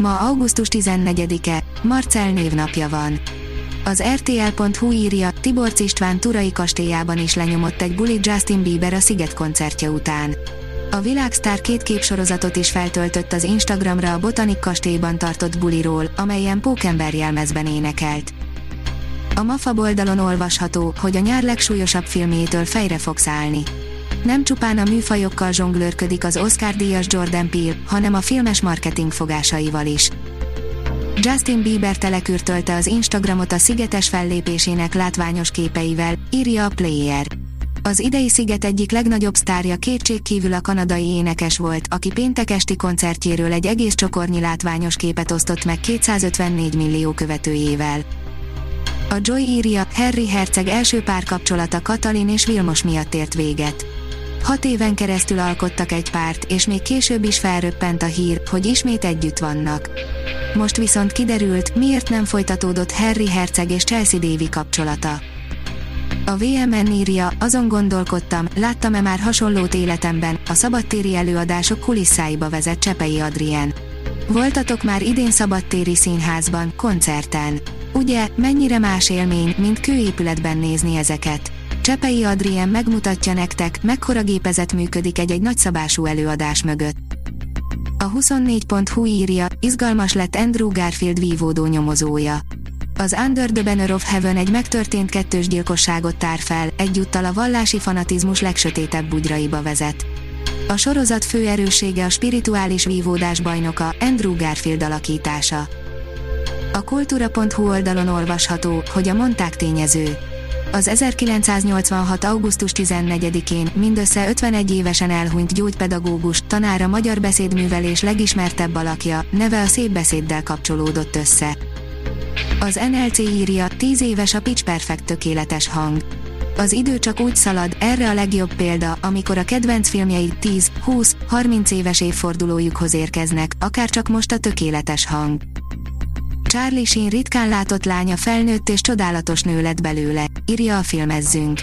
Ma augusztus 14-e, Marcel névnapja van. Az RTL.hu írja, Tiborc István Turai kastélyában is lenyomott egy buli Justin Bieber a Sziget koncertje után. A világsztár két képsorozatot is feltöltött az Instagramra a Botanik kastélyban tartott buliról, amelyen Pókember jelmezben énekelt. A MAFA oldalon olvasható, hogy a nyár legsúlyosabb filmjétől fejre fog szállni nem csupán a műfajokkal zsonglőrködik az Oscar-díjas Jordan Peele, hanem a filmes marketing fogásaival is. Justin Bieber telekürtölte az Instagramot a szigetes fellépésének látványos képeivel, írja a Player. Az idei sziget egyik legnagyobb sztárja kétségkívül a kanadai énekes volt, aki péntek esti koncertjéről egy egész csokornyi látványos képet osztott meg 254 millió követőjével. A Joy írja, Harry Herceg első párkapcsolata Katalin és Vilmos miatt ért véget. Hat éven keresztül alkottak egy párt, és még később is felröppent a hír, hogy ismét együtt vannak. Most viszont kiderült, miért nem folytatódott Harry Herceg és Chelsea Davy kapcsolata. A VMN írja, azon gondolkodtam, láttam-e már hasonlót életemben, a szabadtéri előadások kulisszáiba vezet Csepei Adrien. Voltatok már idén szabadtéri színházban, koncerten. Ugye, mennyire más élmény, mint kőépületben nézni ezeket. Csepei Adrien megmutatja nektek, mekkora gépezet működik egy-egy nagyszabású előadás mögött. A 24.hu írja, izgalmas lett Andrew Garfield vívódó nyomozója. Az Under the Banner of Heaven egy megtörtént kettős gyilkosságot tár fel, egyúttal a vallási fanatizmus legsötétebb bugyraiba vezet. A sorozat fő erőssége a spirituális vívódás bajnoka, Andrew Garfield alakítása. A kultúra.hu oldalon olvasható, hogy a mondták tényező az 1986. augusztus 14-én mindössze 51 évesen elhunyt gyógypedagógus, tanára magyar beszédművelés legismertebb alakja, neve a szép beszéddel kapcsolódott össze. Az NLC írja, 10 éves a Pitch Perfect tökéletes hang. Az idő csak úgy szalad, erre a legjobb példa, amikor a kedvenc filmjei 10, 20, 30 éves évfordulójukhoz érkeznek, akár csak most a tökéletes hang. Charlie Sheen ritkán látott lánya felnőtt és csodálatos nő lett belőle, írja a filmezzünk.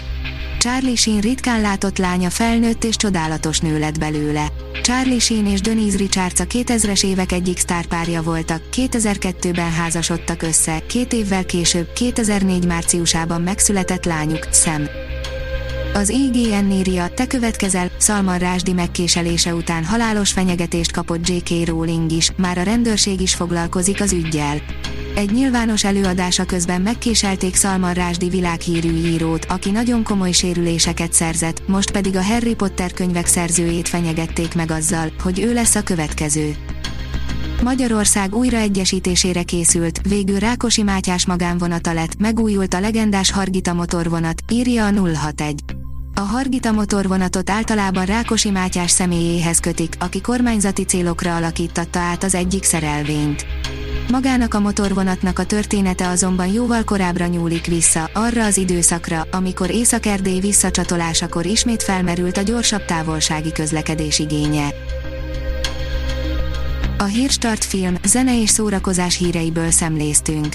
Charlie Sheen ritkán látott lánya felnőtt és csodálatos nő lett belőle. Charlie Sheen és Denise Richards a 2000-es évek egyik sztárpárja voltak, 2002-ben házasodtak össze, két évvel később, 2004 márciusában megszületett lányuk, Sam. Az IGN írja, te következel, Salman Rásdi megkéselése után halálos fenyegetést kapott J.K. Rowling is, már a rendőrség is foglalkozik az ügyjel. Egy nyilvános előadása közben megkéselték Salman Rásdi világhírű írót, aki nagyon komoly sérüléseket szerzett, most pedig a Harry Potter könyvek szerzőjét fenyegették meg azzal, hogy ő lesz a következő. Magyarország újraegyesítésére készült, végül Rákosi Mátyás magánvonata lett, megújult a legendás Hargita motorvonat, írja a 061. A Hargita motorvonatot általában Rákosi Mátyás személyéhez kötik, aki kormányzati célokra alakítatta át az egyik szerelvényt. Magának a motorvonatnak a története azonban jóval korábbra nyúlik vissza, arra az időszakra, amikor Észak-Erdély visszacsatolásakor ismét felmerült a gyorsabb távolsági közlekedés igénye. A Hírstart film, zene és szórakozás híreiből szemléztünk.